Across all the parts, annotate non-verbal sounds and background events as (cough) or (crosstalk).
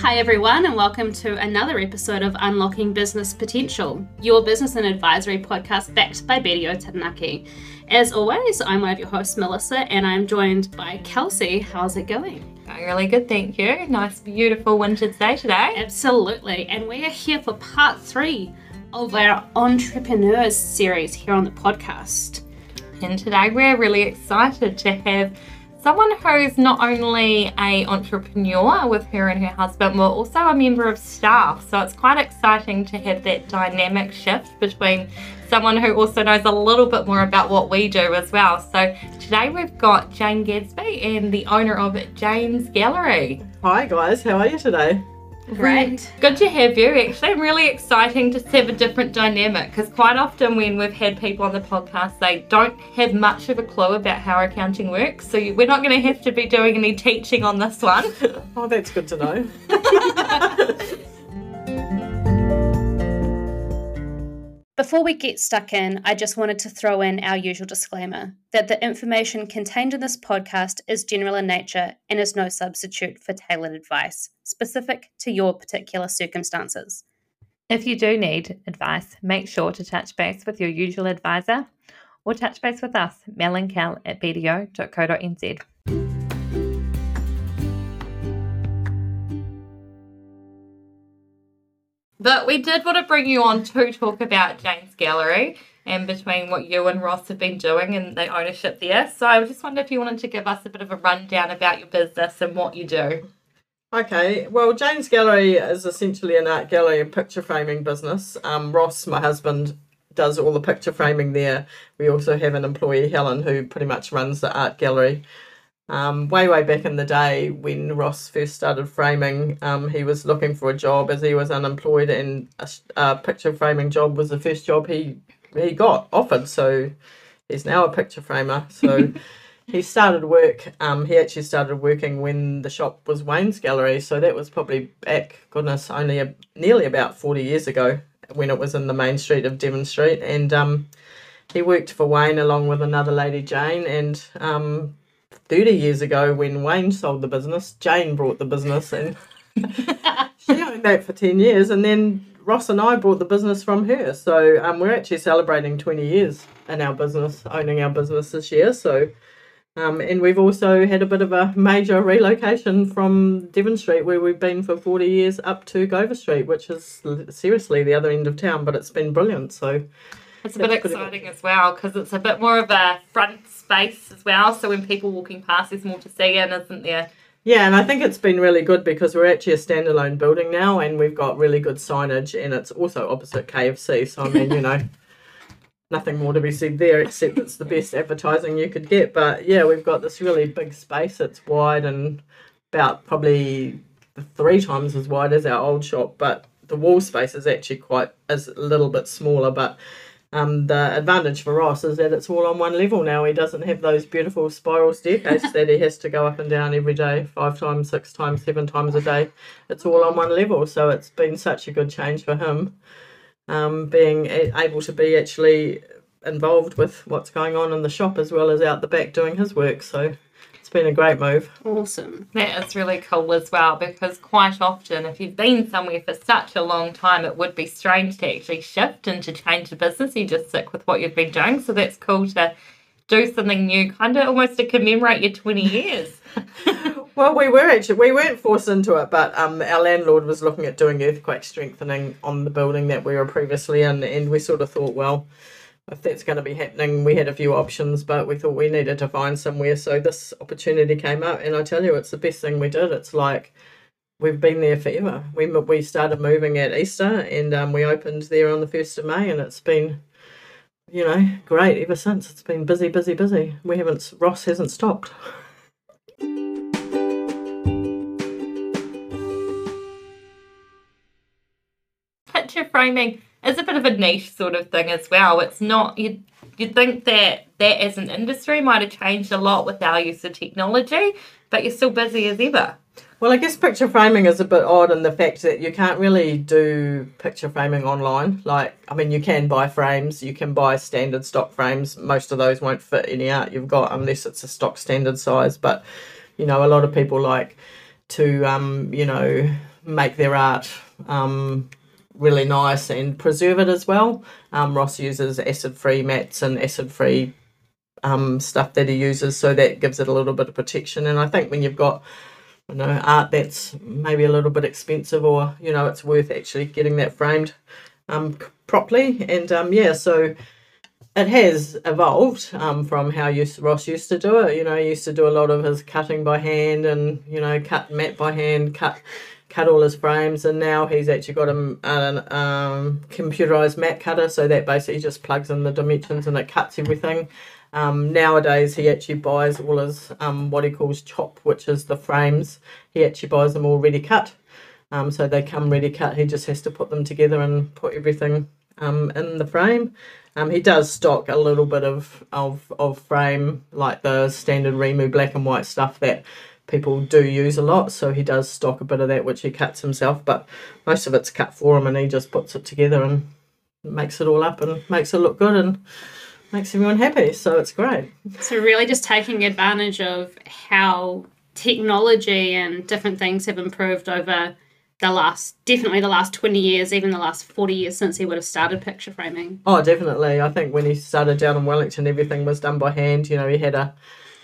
Hi, everyone, and welcome to another episode of Unlocking Business Potential, your business and advisory podcast backed by BDO Taranaki. As always, I'm one of your hosts, Melissa, and I'm joined by Kelsey. How's it going? Going really good, thank you. Nice, beautiful winter day today. Absolutely, and we are here for part three of our Entrepreneurs series here on the podcast. And today we're really excited to have someone who's not only a entrepreneur with her and her husband but also a member of staff. So it's quite exciting to have that dynamic shift between someone who also knows a little bit more about what we do as well. So today we've got jane gadsby and the owner of jane's gallery. Hi guys. How are you today Great. Good to have you. Actually, I'm really exciting to have a different dynamic because quite often when we've had people on the podcast, they don't have much of a clue about how accounting works. So we're not going to have to be doing any teaching on this one. (laughs) oh, that's good to know. (laughs) Before we get stuck in, I just wanted to throw in our usual disclaimer that the information contained in this podcast is general in nature and is no substitute for tailored advice specific to your particular circumstances. If you do need advice, make sure to touch base with your usual advisor or touch base with us, Mel and Cal at bdo.co.nz. But we did want to bring you on to talk about Jane's Gallery and between what you and Ross have been doing and the ownership there. So I just wondered if you wanted to give us a bit of a rundown about your business and what you do. Okay, well, Jane's Gallery is essentially an art gallery and picture framing business. Um, Ross, my husband, does all the picture framing there. We also have an employee, Helen, who pretty much runs the art gallery. Um, way, way back in the day when Ross first started framing, um, he was looking for a job as he was unemployed, and a, a, picture framing job was the first job he he got offered. So he's now a picture framer. So (laughs) he started work. Um, he actually started working when the shop was Wayne's Gallery. So that was probably back, goodness, only a, nearly about forty years ago when it was in the main street of Devon Street, and um, he worked for Wayne along with another lady, Jane, and um, 30 years ago when Wayne sold the business, Jane brought the business and (laughs) she owned that for 10 years. And then Ross and I bought the business from her. So um, we're actually celebrating 20 years in our business, owning our business this year. So, um, and we've also had a bit of a major relocation from Devon Street, where we've been for 40 years, up to Gover Street, which is seriously the other end of town, but it's been brilliant. So, it's a bit exciting as well because it's a bit more of a front space as well. So when people walking past, there's more to see in, isn't there? Yeah, and I think it's been really good because we're actually a standalone building now and we've got really good signage and it's also opposite KFC. So, I mean, you know, (laughs) nothing more to be said there except it's the best advertising you could get. But yeah, we've got this really big space. It's wide and about probably three times as wide as our old shop, but the wall space is actually quite is a little bit smaller. But um, the advantage for Ross is that it's all on one level now. He doesn't have those beautiful spiral staircases that he has to go up and down every day, five times, six times, seven times a day. It's all on one level, so it's been such a good change for him, um, being able to be actually involved with what's going on in the shop as well as out the back doing his work. So been a great move. Awesome. That is really cool as well because quite often, if you've been somewhere for such a long time, it would be strange to actually shift and to change the business. You just stick with what you've been doing. So that's cool to do something new, kind of almost to commemorate your 20 years. (laughs) well, we were actually, we weren't forced into it, but um, our landlord was looking at doing earthquake strengthening on the building that we were previously in, and we sort of thought, well, if that's going to be happening, we had a few options, but we thought we needed to find somewhere. So this opportunity came up, and I tell you, it's the best thing we did. It's like we've been there forever. We we started moving at Easter, and um, we opened there on the first of May, and it's been, you know, great ever since. It's been busy, busy, busy. We haven't Ross hasn't stopped. Picture framing is a bit of a niche sort of thing as well. It's not you you'd think that that as an industry might have changed a lot with our use of technology, but you're still busy as ever. Well, I guess picture framing is a bit odd in the fact that you can't really do picture framing online. Like, I mean, you can buy frames, you can buy standard stock frames. Most of those won't fit any art you've got unless it's a stock standard size. But, you know, a lot of people like to um, you know make their art um, really nice and preserve it as well. Um, Ross uses acid free mats and acid free um, stuff that he uses, so that gives it a little bit of protection. And I think when you've got you know art that's maybe a little bit expensive, or you know it's worth actually getting that framed um, properly. And um, yeah, so it has evolved um, from how Ross used to do it. You know, he used to do a lot of his cutting by hand and, you know, cut mat by hand, cut cut all his frames, and now he's actually got a, an um, computerized mat cutter, so that basically just plugs in the dimensions and it cuts everything. Um, nowadays, he actually buys all his um, what he calls chop, which is the frames. He actually buys them all ready cut, um, so they come ready cut. He just has to put them together and put everything um, in the frame. Um, he does stock a little bit of, of, of frame, like the standard rimu black and white stuff that people do use a lot. So he does stock a bit of that, which he cuts himself, but most of it's cut for him and he just puts it together and makes it all up and makes it look good and makes everyone happy. So it's great. So, really, just taking advantage of how technology and different things have improved over the last definitely the last 20 years even the last 40 years since he would have started picture framing oh definitely i think when he started down in wellington everything was done by hand you know he had a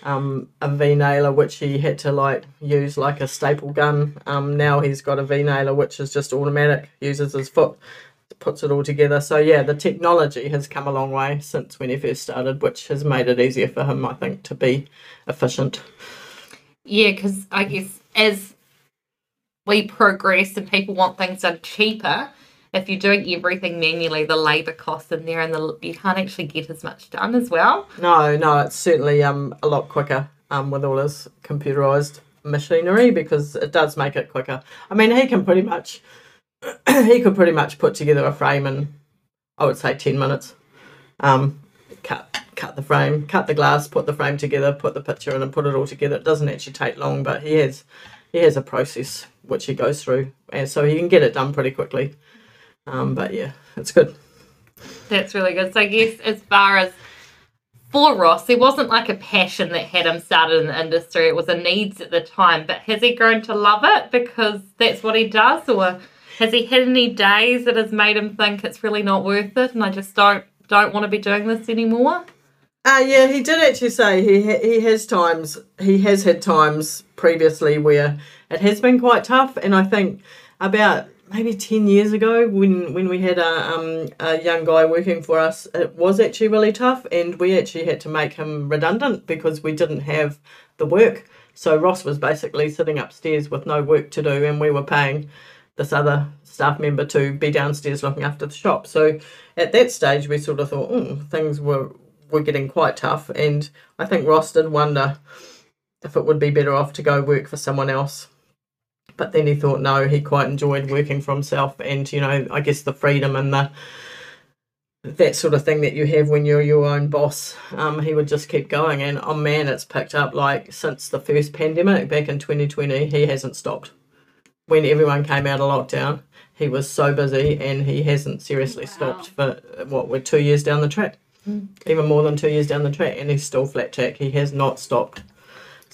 um, a V nailer which he had to like use like a staple gun. Um, now he's got a V nailer which is just automatic, uses his foot, puts it all together. So yeah, the technology has come a long way since when he first started, which has made it easier for him, I think, to be efficient. Yeah, because I guess as we progress and people want things done cheaper, if you're doing everything manually, the labour costs in there and the you can't actually get as much done as well. No, no, it's certainly um a lot quicker um with all this computerized machinery because it does make it quicker. I mean, he can pretty much (clears throat) he could pretty much put together a frame in I would say ten minutes. Um, cut cut the frame, cut the glass, put the frame together, put the picture in, and put it all together. It doesn't actually take long, but he has he has a process which he goes through, and so he can get it done pretty quickly. Um, but yeah, it's good. That's really good. So I guess as far as for Ross, there wasn't like a passion that had him started in the industry. It was a needs at the time. But has he grown to love it because that's what he does, or has he had any days that has made him think it's really not worth it, and I just don't don't want to be doing this anymore? Uh, yeah, he did actually say he ha- he has times he has had times previously where it has been quite tough, and I think about maybe 10 years ago when when we had a, um, a young guy working for us it was actually really tough and we actually had to make him redundant because we didn't have the work. So ross was basically sitting upstairs with no work to do and we were paying this other staff member to be downstairs looking after the shop. So at that stage we sort of thought oh, things were were getting quite tough. And i think ross did wonder if it would be better off to go work for someone else but then he thought, no, he quite enjoyed working for himself, and you know, I guess the freedom and the that sort of thing that you have when you're your own boss. Um, he would just keep going, and oh man, it's picked up like since the first pandemic back in 2020. He hasn't stopped. When everyone came out of lockdown, he was so busy, and he hasn't seriously wow. stopped for what we're two years down the track, mm. even more than two years down the track, and he's still flat track. He has not stopped.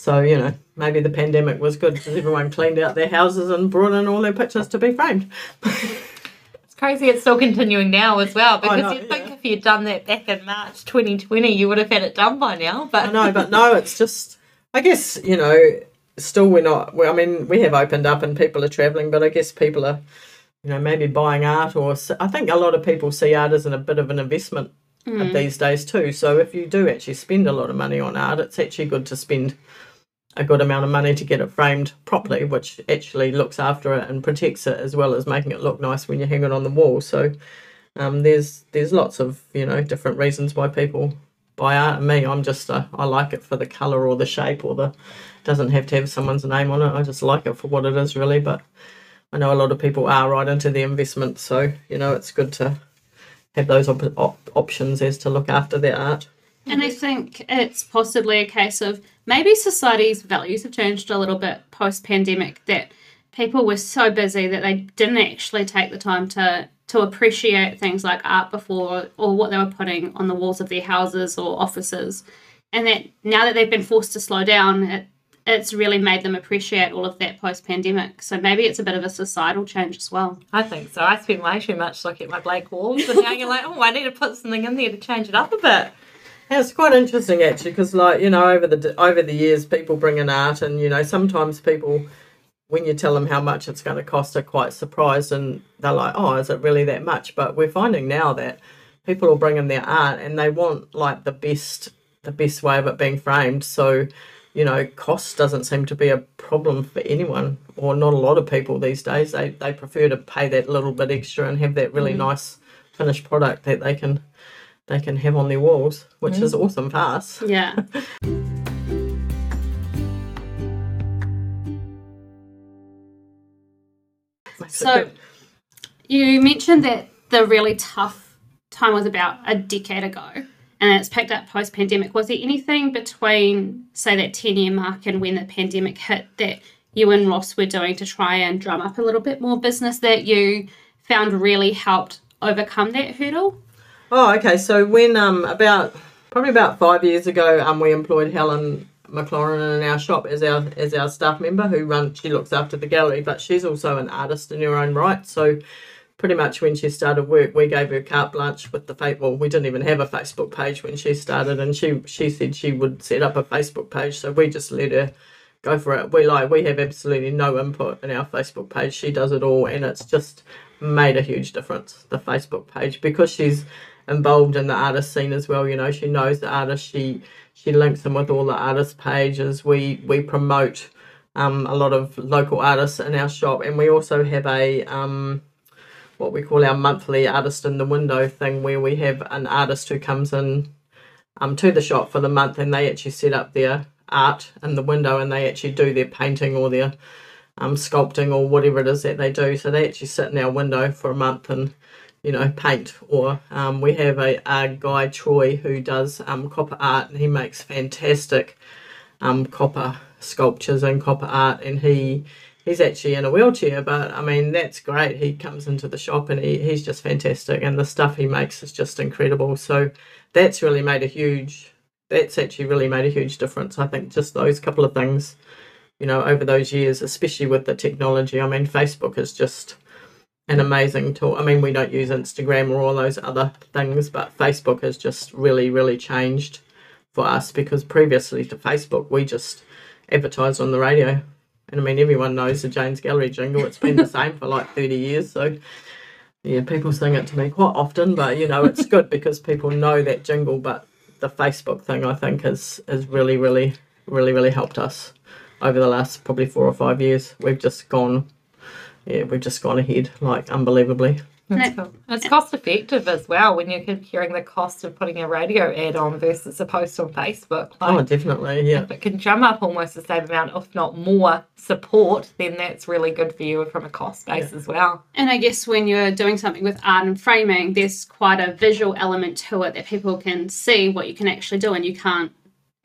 So, you know, maybe the pandemic was good because everyone cleaned out their houses and brought in all their pictures to be framed. it's crazy it's still continuing now as well because know, you'd think if you'd done that back in March 2020, you would have had it done by now. But I know, but no, it's just, I guess, you know, still we're not, I mean, we have opened up and people are travelling, but I guess people are, you know, maybe buying art or I think a lot of people see art as a bit of an investment mm. these days too. So if you do actually spend a lot of money on art, it's actually good to spend a good amount of money to get it framed properly, which actually looks after it and protects it as well as making it look nice when you hang it on the wall. So um, there's there's lots of you know different reasons why people buy art. And me, I'm just uh, I like it for the color or the shape or the doesn't have to have someone's name on it. I just like it for what it is really. But I know a lot of people are right into the investment, so you know it's good to have those op- op- options as to look after their art. And I mm-hmm. think it's possibly a case of maybe society's values have changed a little bit post pandemic that people were so busy that they didn't actually take the time to to appreciate things like art before or what they were putting on the walls of their houses or offices. And that now that they've been forced to slow down, it, it's really made them appreciate all of that post pandemic. So maybe it's a bit of a societal change as well. I think so. I spend way too much looking at my blank walls, and now you're like, oh, I need to put something in there to change it up a bit. Yeah, it's quite interesting actually because, like you know, over the over the years, people bring in art, and you know, sometimes people, when you tell them how much it's going to cost, are quite surprised, and they're like, "Oh, is it really that much?" But we're finding now that people will bring in their art, and they want like the best the best way of it being framed. So you know, cost doesn't seem to be a problem for anyone or not a lot of people these days. They they prefer to pay that little bit extra and have that really mm. nice finished product that they can they can have on their walls, which mm. is awesome for us. Yeah. (laughs) so you mentioned that the really tough time was about a decade ago and it's picked up post pandemic. Was there anything between, say, that 10 year mark and when the pandemic hit that you and Ross were doing to try and drum up a little bit more business that you found really helped overcome that hurdle? Oh, okay. So when um about probably about five years ago, um we employed Helen McLaurin in our shop as our as our staff member who run she looks after the gallery, but she's also an artist in her own right. So pretty much when she started work, we gave her carte blanche with the face. Well, we didn't even have a Facebook page when she started, and she she said she would set up a Facebook page. So we just let her go for it. We like we have absolutely no input in our Facebook page. She does it all, and it's just made a huge difference. The Facebook page because she's involved in the artist scene as well. You know, she knows the artist. She she links them with all the artist pages. We we promote um, a lot of local artists in our shop, and we also have a um, what we call our monthly artist in the window thing where we have an artist who comes in um, to the shop for the month and they actually set up their art in the window and they actually do their painting or their um, sculpting or whatever it is that they do. So they actually sit in our window for a month and you know paint. Or um, we have a, a guy Troy who does um, copper art and he makes fantastic um, copper sculptures and copper art and he he's actually in a wheelchair, but I mean, that's great. He comes into the shop and he, he's just fantastic, and the stuff he makes is just incredible. So that's really made a huge, that's actually really made a huge difference. I think just those couple of things, you know, over those years, especially with the technology. I mean, Facebook is just an amazing tool. I mean, we don't use Instagram or all those other things, but Facebook has just really, really changed for us because previously to Facebook, we just advertised on the radio and I mean, everyone knows the Jane's Gallery jingle. It's been the (laughs) same for like 30 years. So, yeah, people sing it to me quite often, but you know, it's good because people know that jingle. But the Facebook thing, I think, is, is really, really, really, really helped us over the last probably four or five years. We've just gone, yeah, we've just gone ahead like unbelievably. That's cool. It's cost effective as well when you're comparing the cost of putting a radio ad on versus a post on Facebook. Oh, like, oh, definitely, yeah. If it can drum up almost the same amount, if not more, support, then that's really good for you from a cost base yeah. as well. And I guess when you're doing something with art and framing, there's quite a visual element to it that people can see what you can actually do, and you can't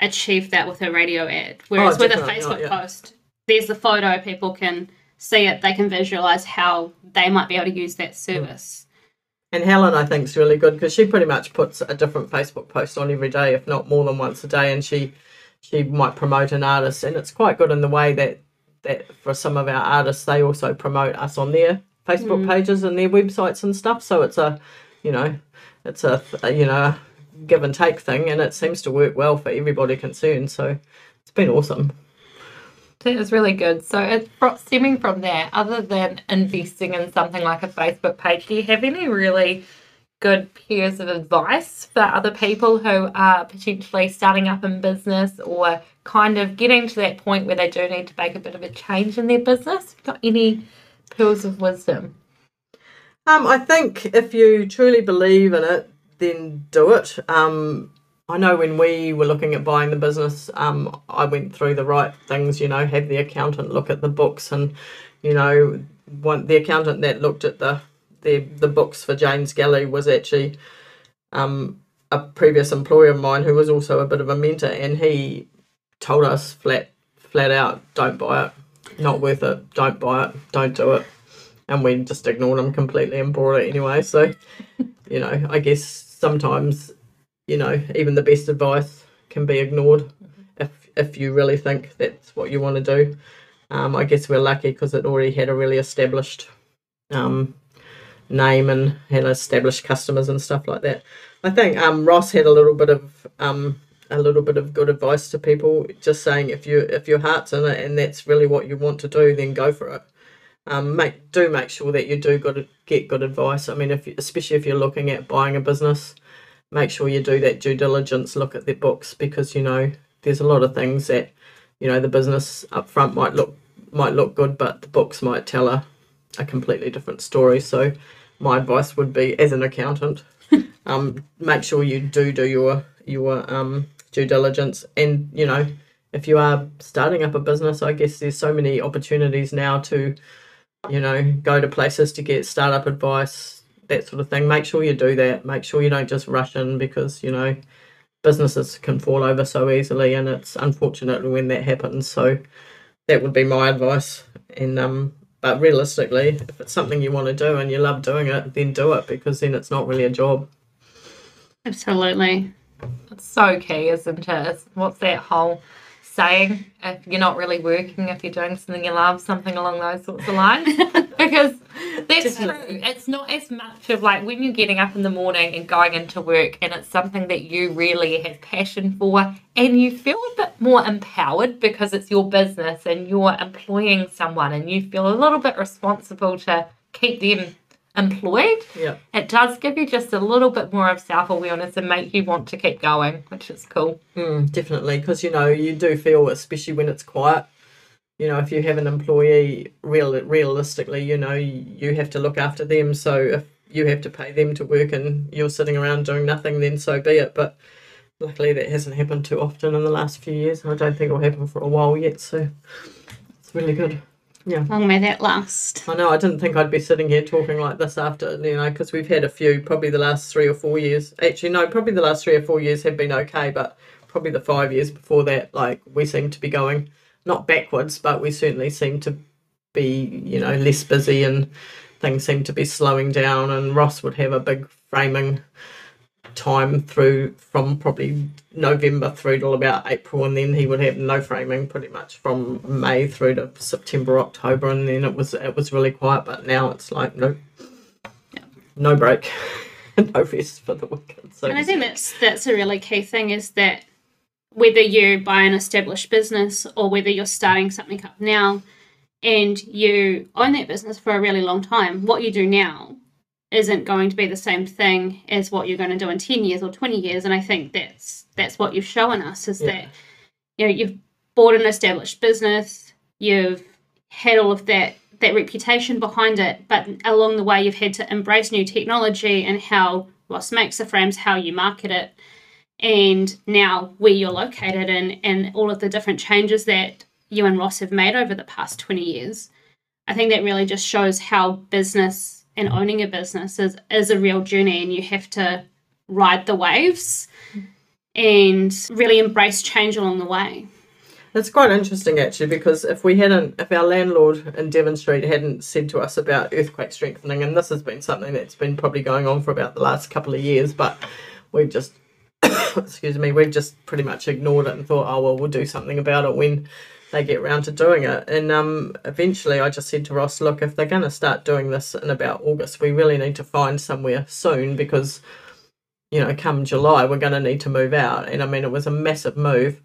achieve that with a radio ad. Oh, Whereas oh, with a oh, Facebook yeah. post, there's the photo, people can see it, they can visualize how they might be able to use that service. And Helen, I think, is really good because she pretty much puts a different Facebook post on every day, if not more than once a day, and she she might promote an artist, and it's quite good in the way that that for some of our artists, they also promote us on their Facebook mm. pages and their websites and stuff. So it's a, you know, it's a, a you know give and take thing, and it seems to work well for everybody concerned. So it's been awesome. That is really good. So, it's stemming from that, other than investing in something like a Facebook page, do you have any really good pairs of advice for other people who are potentially starting up in business or kind of getting to that point where they do need to make a bit of a change in their business? Got any pearls of wisdom? Um, I think if you truly believe in it, then do it. Um, I know when we were looking at buying the business, um, I went through the right things, you know, have the accountant look at the books and, you know, one, the accountant that looked at the, the, the books for Jane's Gallery was actually um, a previous employer of mine who was also a bit of a mentor and he told us flat flat out, don't buy it, not worth it, don't buy it, don't do it. And we just ignored him completely and bought it anyway. So, you know, I guess sometimes you know, even the best advice can be ignored mm-hmm. if if you really think that's what you want to do. Um, I guess we're lucky because it already had a really established um, name and had established customers and stuff like that. I think um, Ross had a little bit of um, a little bit of good advice to people, just saying if you if your heart's in it and that's really what you want to do, then go for it. Um, make do make sure that you do good get good advice. I mean, if especially if you're looking at buying a business, make sure you do that due diligence, look at their books because you know there's a lot of things that you know the business up front might look might look good, but the books might tell a a completely different story. So my advice would be, as an accountant, (laughs) um, make sure you do do your your um, due diligence, and you know if you are starting up a business, I guess there's so many opportunities now to you know go to places to get startup advice, that sort of thing. Make sure you do that. Make sure you don't just rush in because you know businesses can fall over so easily, and it's unfortunate when that happens. So that would be my advice. And um, but realistically, if it's something you want to do and you love doing it, then do it because then it's not really a job. Absolutely. It's so key, isn't it? What's that whole saying? If you're not really working, if you're doing something you love, something along those sorts of lines. (laughs) because that's true. It's not as much of like when you're getting up in the morning and going into work and it's something that you really have passion for and you feel a bit more empowered because it's your business and you're employing someone and you feel a little bit responsible to keep them employed. Yeah. It does give you just a little bit more of self awareness and make you want to keep going, which is cool. Mm, definitely, because you know you do feel, especially when it's quiet. You know, if you have an employee, real realistically, you know you have to look after them. So if you have to pay them to work and you're sitting around doing nothing, then so be it. But luckily, that hasn't happened too often in the last few years. I don't think it'll happen for a while yet. So it's really good. Yeah. Long may that last. I know. I didn't think I'd be sitting here talking like this after, you know, because we've had a few, probably the last three or four years. Actually, no, probably the last three or four years have been okay, but probably the five years before that, like, we seem to be going not backwards, but we certainly seem to be, you know, less busy and things seem to be slowing down. And Ross would have a big framing time through from probably November through till about April, and then he would have no framing pretty much from May through to September, October, and then it was it was really quiet. But now it's like no, no break, (laughs) no rest for the wicked. So and I think that's that's a really key thing is that whether you buy an established business or whether you're starting something up now and you own that business for a really long time, what you do now isn't going to be the same thing as what you're going to do in 10 years or 20 years and i think that's that's what you've shown us is yeah. that you know you've bought an established business you've had all of that that reputation behind it but along the way you've had to embrace new technology and how ross makes the frames how you market it and now where you're located and and all of the different changes that you and ross have made over the past 20 years i think that really just shows how business and owning a business is, is a real journey and you have to ride the waves and really embrace change along the way. It's quite interesting actually because if we hadn't, if our landlord in Devon Street hadn't said to us about earthquake strengthening, and this has been something that's been probably going on for about the last couple of years, but we've just, (coughs) excuse me, we've just pretty much ignored it and thought, oh well, we'll do something about it when they get round to doing it. And um, eventually, I just said to Ross, look, if they're going to start doing this in about August, we really need to find somewhere soon because, you know, come July, we're going to need to move out. And I mean, it was a massive move.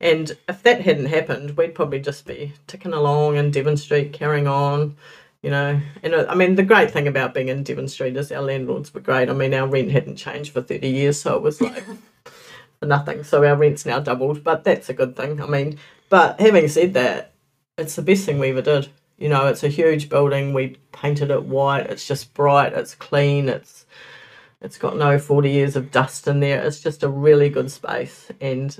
And if that hadn't happened, we'd probably just be ticking along in Devon Street, carrying on, you know. And uh, I mean, the great thing about being in Devon Street is our landlords were great. I mean, our rent hadn't changed for 30 years, so it was (laughs) like for nothing. So our rent's now doubled, but that's a good thing. I mean, but having said that, it's the best thing we ever did. You know, it's a huge building. We painted it white. It's just bright. It's clean. It's it's got no forty years of dust in there. It's just a really good space. And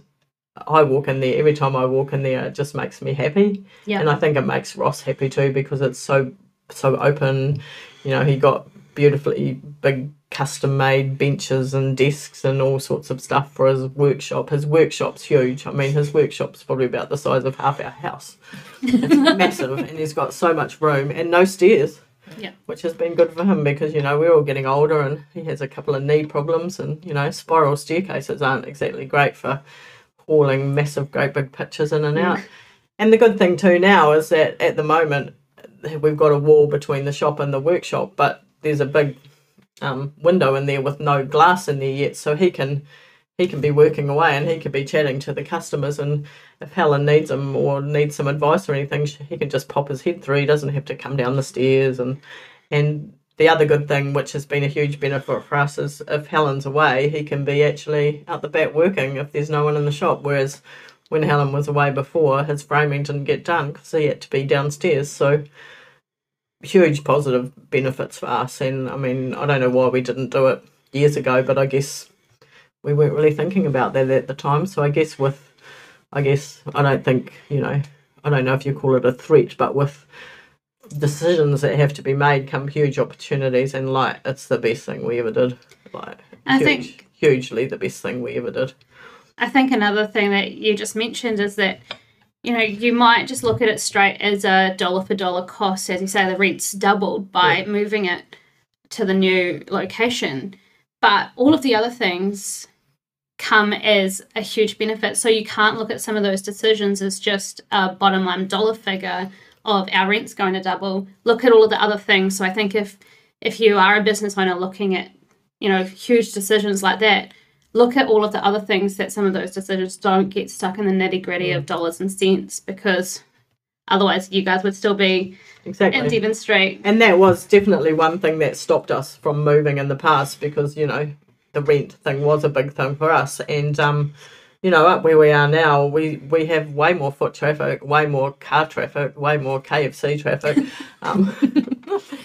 I walk in there every time I walk in there. It just makes me happy. Yeah. And I think it makes Ross happy too because it's so so open. You know, he got beautifully big custom made benches and desks and all sorts of stuff for his workshop. His workshop's huge. I mean, his workshop's probably about the size of half our house. It's (laughs) massive, and he's got so much room and no stairs. Yeah. Which has been good for him because, you know, we're all getting older and he has a couple of knee problems and, you know, spiral staircases aren't exactly great for hauling massive, great big pictures in and out. And the good thing too now is that at the moment we've got a wall between the shop and the workshop, but there's a big um, window in there with no glass in there yet, so he can he can be working away and he could be chatting to the customers. And if Helen needs him or needs some advice or anything, he can just pop his head through. He doesn't have to come down the stairs. And and the other good thing, which has been a huge benefit for us, is if Helen's away, he can be actually out the back working if there's no one in the shop. Whereas when Helen was away before, his framing didn't get done because he had to be downstairs. So huge positive benefits for us. And I mean, I don't know why we didn't do it years ago, but I guess we weren't really thinking about that at the time. So I guess with, I guess I don't think you know, I don't know if you call it a threat, but with decisions that have to be made come huge opportunities, and like it's the best thing we ever did. Like I huge, think hugely the best thing we ever did. I think another thing that you just mentioned is that you know you might just look at it straight as a dollar for dollar cost, as you say, the rent's doubled by Yeah. moving it to the new location, but all of the other things come as a huge benefit. So you can't look at some of those decisions as just a bottom line dollar figure of our rent's going to double. Look at all of the other things. So I think if if you are a business owner looking at you know huge decisions like that, look at all of the other things that some of those decisions don't get stuck in the nitty gritty of dollars and cents because otherwise you guys would still be Exactly. in Devon Street. And that was definitely one thing that stopped us from moving in the past because, you know, the rent thing was a big thing for us. And, um, you know, up where we are now, we, we have way more foot traffic, way more car traffic, way more KFC traffic. (laughs) Um,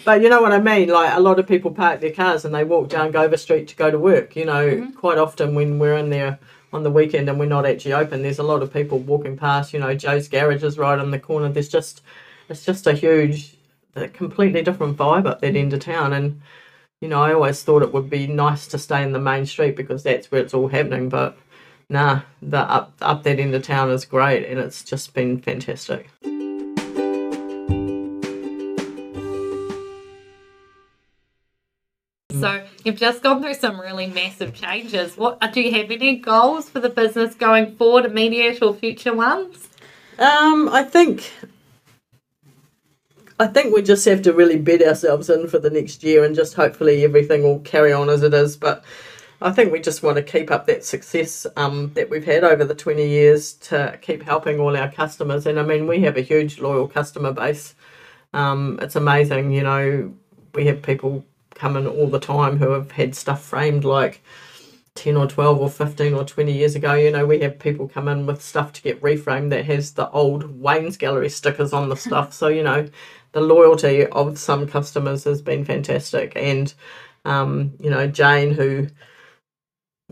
but you know what I mean? Like a lot of people park their cars and they walk down Gover Street to go to work. You know, quite often when we're in there on the weekend and we're not actually open, there's a lot of people walking past. You know, Joe's Garage is right on the corner. There's just, it's just a huge, a completely different vibe up that end of town. And, you know, I always thought it would be nice to stay in the main street because that's where it's all happening. But nah, the up up that end of town is great and it's just been fantastic. So you've just gone through some really massive changes. What do you have any goals for the business going forward, immediate or future ones? Um, I think I think we just have to really bed ourselves in for the next year and just hopefully everything will carry on as it is. But I think we just want to keep up that success um, that we've had over the 20 years to keep helping all our customers. And I mean, we have a huge loyal customer base. Um, it's amazing, you know, we have people come in all the time who have had stuff framed like 10 or 12 or 15 or 20 years ago. You know, we have people come in with stuff to get reframed that has the old Wayne's Gallery stickers on the stuff. (laughs) So, you know, the loyalty of some customers has been fantastic. And, um, you know, Jane, who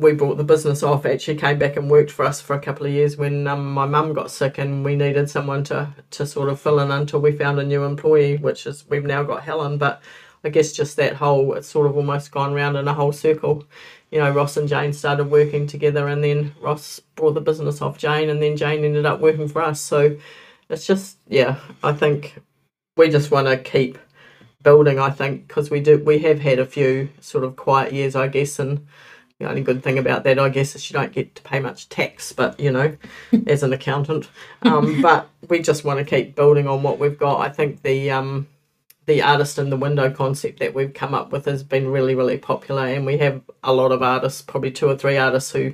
we brought the business off, actually came back and worked for us for a couple of years when um, my mum got sick and we needed someone to, to sort of fill in until we found a new employee, which is we've now got Helen. But I guess just that whole, it's sort of almost gone round in a whole circle. You know, Ross and Jane started working together, and then Ross brought the business off Jane, and then Jane ended up working for us. So it's just, yeah, I think we just want to keep building. I think because we do, we have had a few sort of quiet years, I guess, and the only good thing about that, I guess, is you don't get to pay much tax, but you know, (laughs) as an accountant. Um, but we just want to keep building on what we've got. I think the um, the artist in the window concept that we've come up with has been really, really popular, and we have a lot of artists, probably two or three artists who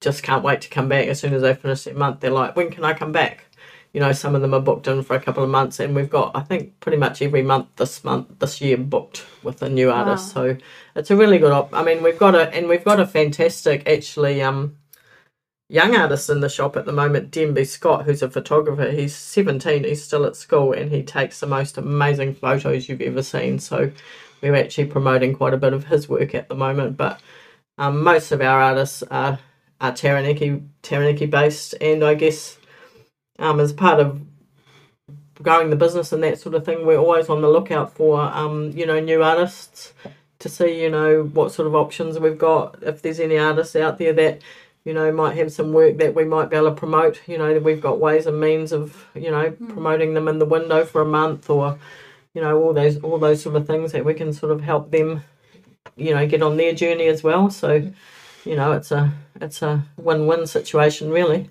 just can't wait to come back as soon as they finish their month. They're like, when can I come back? You know, some of them are booked in for a couple of months, and we've got, I think, pretty much every month this month, this year, booked with a new artist. So it's a really good op. I mean, we've got a, and we've got a fantastic, actually, um, young artist in the shop at the moment, Denby Scott, who's a photographer. He's 17, he's still at school, and he takes the most amazing photos you've ever seen. So we're actually promoting quite a bit of his work at the moment. But um, most of our artists are, are Taranaki, Taranaki based, and I guess um, as part of growing the business and that sort of thing, we're always on the lookout for um, you know new artists to see you know what sort of options we've got. If there's any artists out there that you know might have some work that we might be able to promote, you know we've got ways and means of you know promoting them in the window for a month or you know all those all those sort of things that we can sort of help them you know get on their journey as well. So you know, it's a it's a win-win situation really.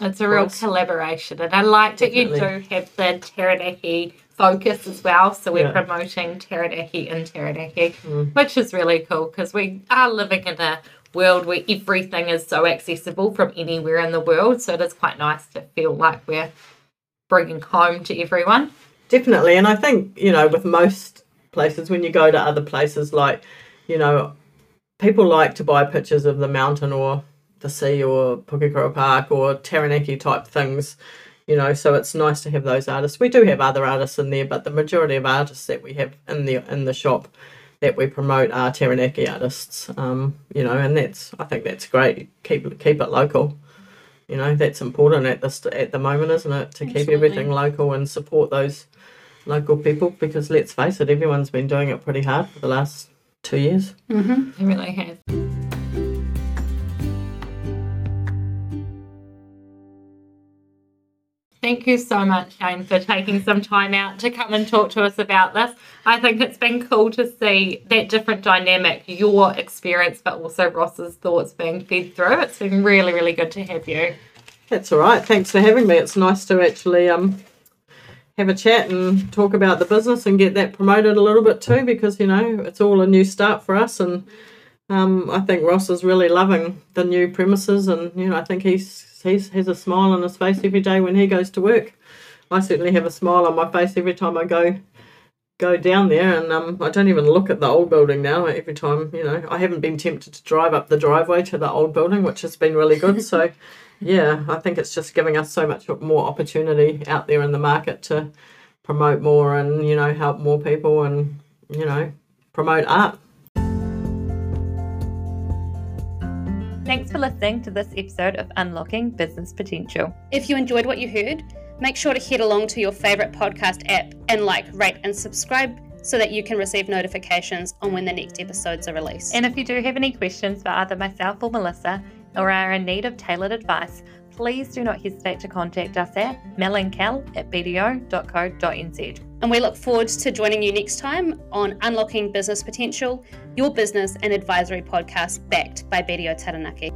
It's a real Right. collaboration, and I like that you do have the Taranaki focus as well. So we're Yeah. promoting Taranaki in Taranaki, Mm. which is really cool because we are living in a world where everything is so accessible from anywhere in the world. So it is quite nice to feel like we're bringing home to everyone. Definitely, and I think you know with most places when you go to other places like you know people like to buy pictures of the mountain or the sea or Pukekura Park or Taranaki type things. You know, so it's nice to have those artists. We do have other artists in there, but the majority of artists that we have in the in the shop that we promote are Taranaki artists. Um, you know, and that's I think that's great. Keep keep it local. You know, that's important at this at the moment, isn't it? To keep everything local and support those local people because let's face it, everyone's been doing it pretty hard for the last two years. Mm-hmm. It really has. Thank you so much, Jane, for taking some time out to come and talk to us about this. I think it's been cool to see that different dynamic, your experience, but also Ross's thoughts being fed through. It's been really, really good to have you. That's all right. Thanks for having me. It's nice to actually um have a chat and talk about the business and get that promoted a little bit too because you know it's all a new start for us and um I think Ross is really loving the new premises and you know I think he's he's has a smile on his face every day when he goes to work. I certainly have a smile on my face every time I go go down there and um I don't even look at the old building now every time you know. I haven't been tempted to drive up the driveway to the old building which has been really good so (laughs) yeah I think it's just giving us so much more opportunity out there in the market to promote more and you know help more people and you know promote art Thanks for listening to this episode of Unlocking Business Potential. If you enjoyed what you heard, make sure to head along to your favorite podcast app and like, rate, and subscribe so that you can receive notifications on when the next episodes are released. And if you do have any questions for either myself or Melissa, or are in need of tailored advice, please do not hesitate to contact us at melancal at bdo.co.nz. And we look forward to joining you next time on Unlocking Business Potential, your business and advisory podcast backed by BDO Taranaki.